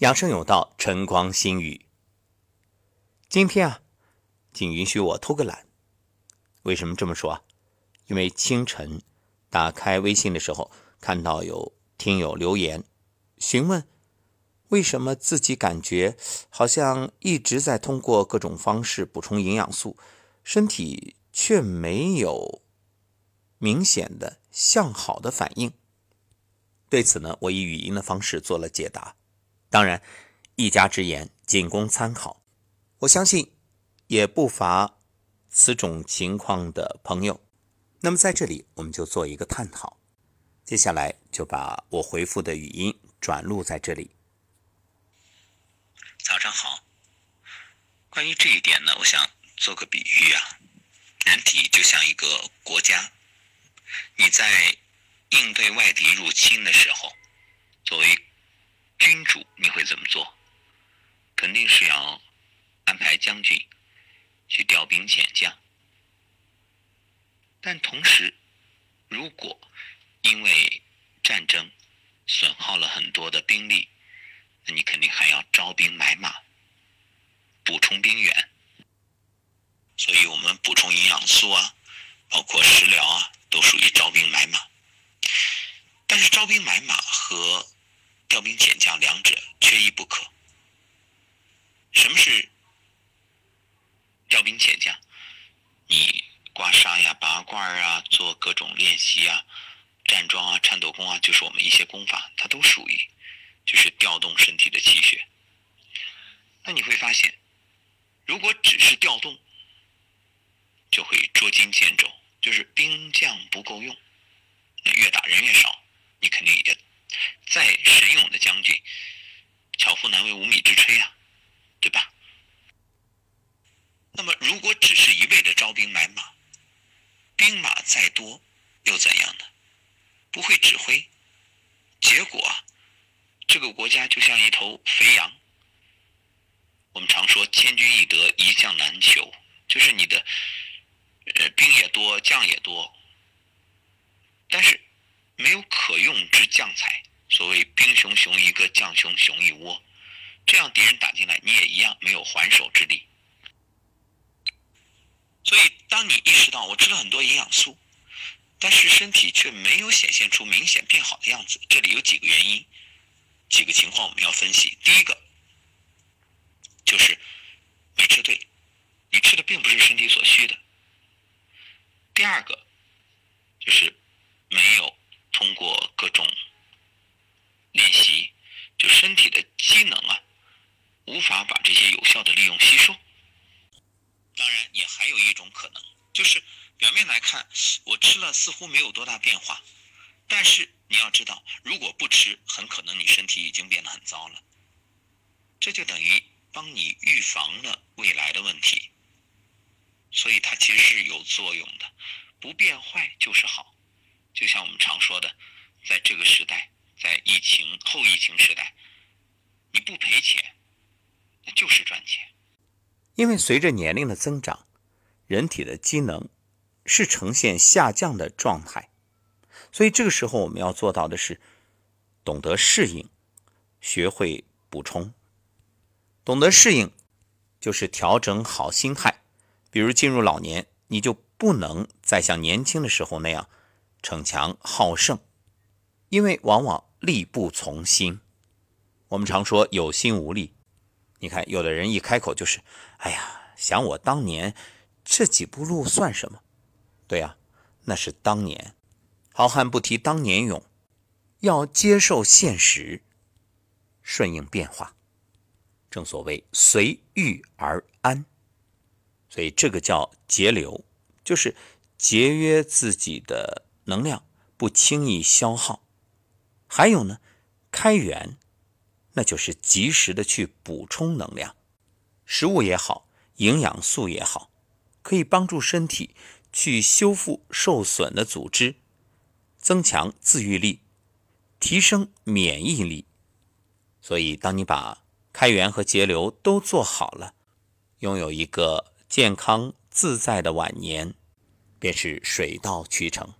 养生有道，晨光心语。今天啊，请允许我偷个懒。为什么这么说啊？因为清晨打开微信的时候，看到有听友留言询问，为什么自己感觉好像一直在通过各种方式补充营养素，身体却没有明显的向好的反应。对此呢，我以语音的方式做了解答。当然，一家之言仅供参考。我相信也不乏此种情况的朋友。那么在这里，我们就做一个探讨。接下来就把我回复的语音转录在这里。早上好。关于这一点呢，我想做个比喻啊，人体就像一个国家，你在应对外敌入侵的时候，作为。君主你会怎么做？肯定是要安排将军去调兵遣将。但同时，如果因为战争损耗了很多的兵力，那你肯定还要招兵买马，补充兵源。所以我们补充营养素啊，包括食疗啊，都属于招兵买马。但是招兵买马和两者缺一不可。什么是调兵遣将？你刮痧呀、拔罐啊、做各种练习啊、站桩啊、颤抖功啊，就是我们一些功法，它都属于就是调动身体的气血。那你会发现，如果只是调动，就会捉襟见肘，就是兵将不够用，越打人越少，再神勇的将军，巧妇难为无米之炊啊，对吧？那么，如果只是一味的招兵买马，兵马再多又怎样呢？不会指挥，结果啊，这个国家就像一头肥羊。我们常说“千军易得，一将难求”，就是你的呃兵也多，将也多，但是。没有可用之将才，所谓兵熊熊一个，将熊熊一窝，这样敌人打进来，你也一样没有还手之力。所以，当你意识到我吃了很多营养素，但是身体却没有显现出明显变好的样子，这里有几个原因，几个情我们要分析。第一个就是没吃对，你吃的并不是身体所需的。第二个就是没有。通过各种练习，就身体的机能啊，无法把这些有效的利用吸收。当然，也还有一种可能，就是表面来看，我吃了似乎没有多大变化，但是你要知道，如果不吃，很可能你身体已经变得很糟了。这就等于帮你预防了未来的问题，所以它其实是有作用的，不变坏就是好。就像我们常说的，在这个时代，在疫情后疫情时代，你不赔钱，那就是赚钱。因为随着年龄的增长，人体的机能是呈现下降的状态，所以这个时候我们要做到的是懂得适应，学会补充。懂得适应，就是调整好心态。比如进入老年，你就不能再像年轻的时候那样。逞强好胜，因为往往力不从心。我们常说有心无力。你看，有的人一开口就是：“哎呀，想我当年这几步路算什么？”对呀，那是当年。好汉不提当年勇，要接受现实，顺应变化。正所谓随遇而安。所以这个叫节流，就是节约自己的。能量不轻易消耗，还有呢，开源，那就是及时的去补充能量，食物也好，营养素也好，可以帮助身体去修复受损的组织，增强自愈力，提升免疫力。所以，当你把开源和节流都做好了，拥有一个健康自在的晚年，便是水到渠成。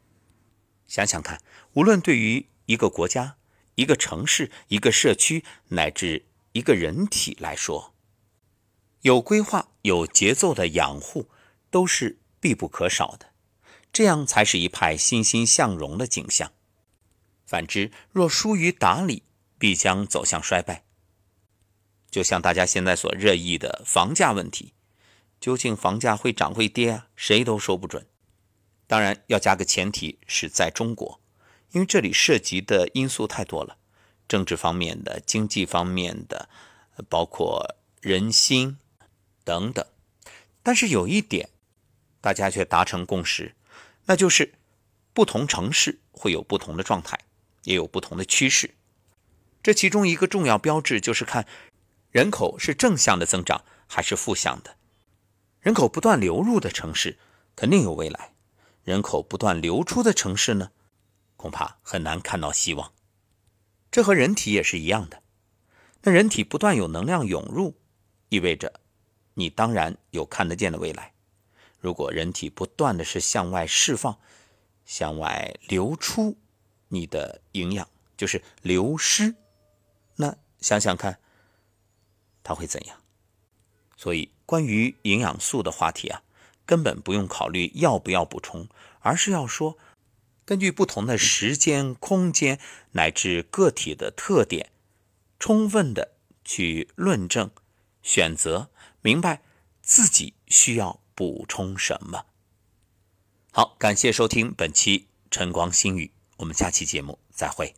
想想看，无论对于一个国家、一个城市、一个社区，乃至一个人体来说，有规划、有节奏的养护都是必不可少的，这样才是一派欣欣向荣的景象。反之，若疏于打理，必将走向衰败。就像大家现在所热议的房价问题，究竟房价会涨会跌啊？谁都说不准。当然要加个前提是在中国，因为这里涉及的因素太多了，政治方面的、经济方面的，包括人心等等。但是有一点，大家却达成共识，那就是不同城市会有不同的状态，也有不同的趋势。这其中一个重要标志就是看。人口是正向的增长还是负向的？人口不断流入的城市肯定有未来，人口不断流出的城市呢，恐怕很难看到希望。这和人体也是一样的。那人体不断有能量涌入，意味着你当然有看得见的未来。如果人体不断的是向外释放、向外流出，你的营养就是流失。那想想看。它会怎样？所以，关于营养素的话题啊，根本不用考虑要不要补充，而是要说，根据不同的时间、空间乃至个体的特点，充分的去论证、选择，明白自己需要补充什么。好，感谢收听本期晨光新语，我们下期节目再会。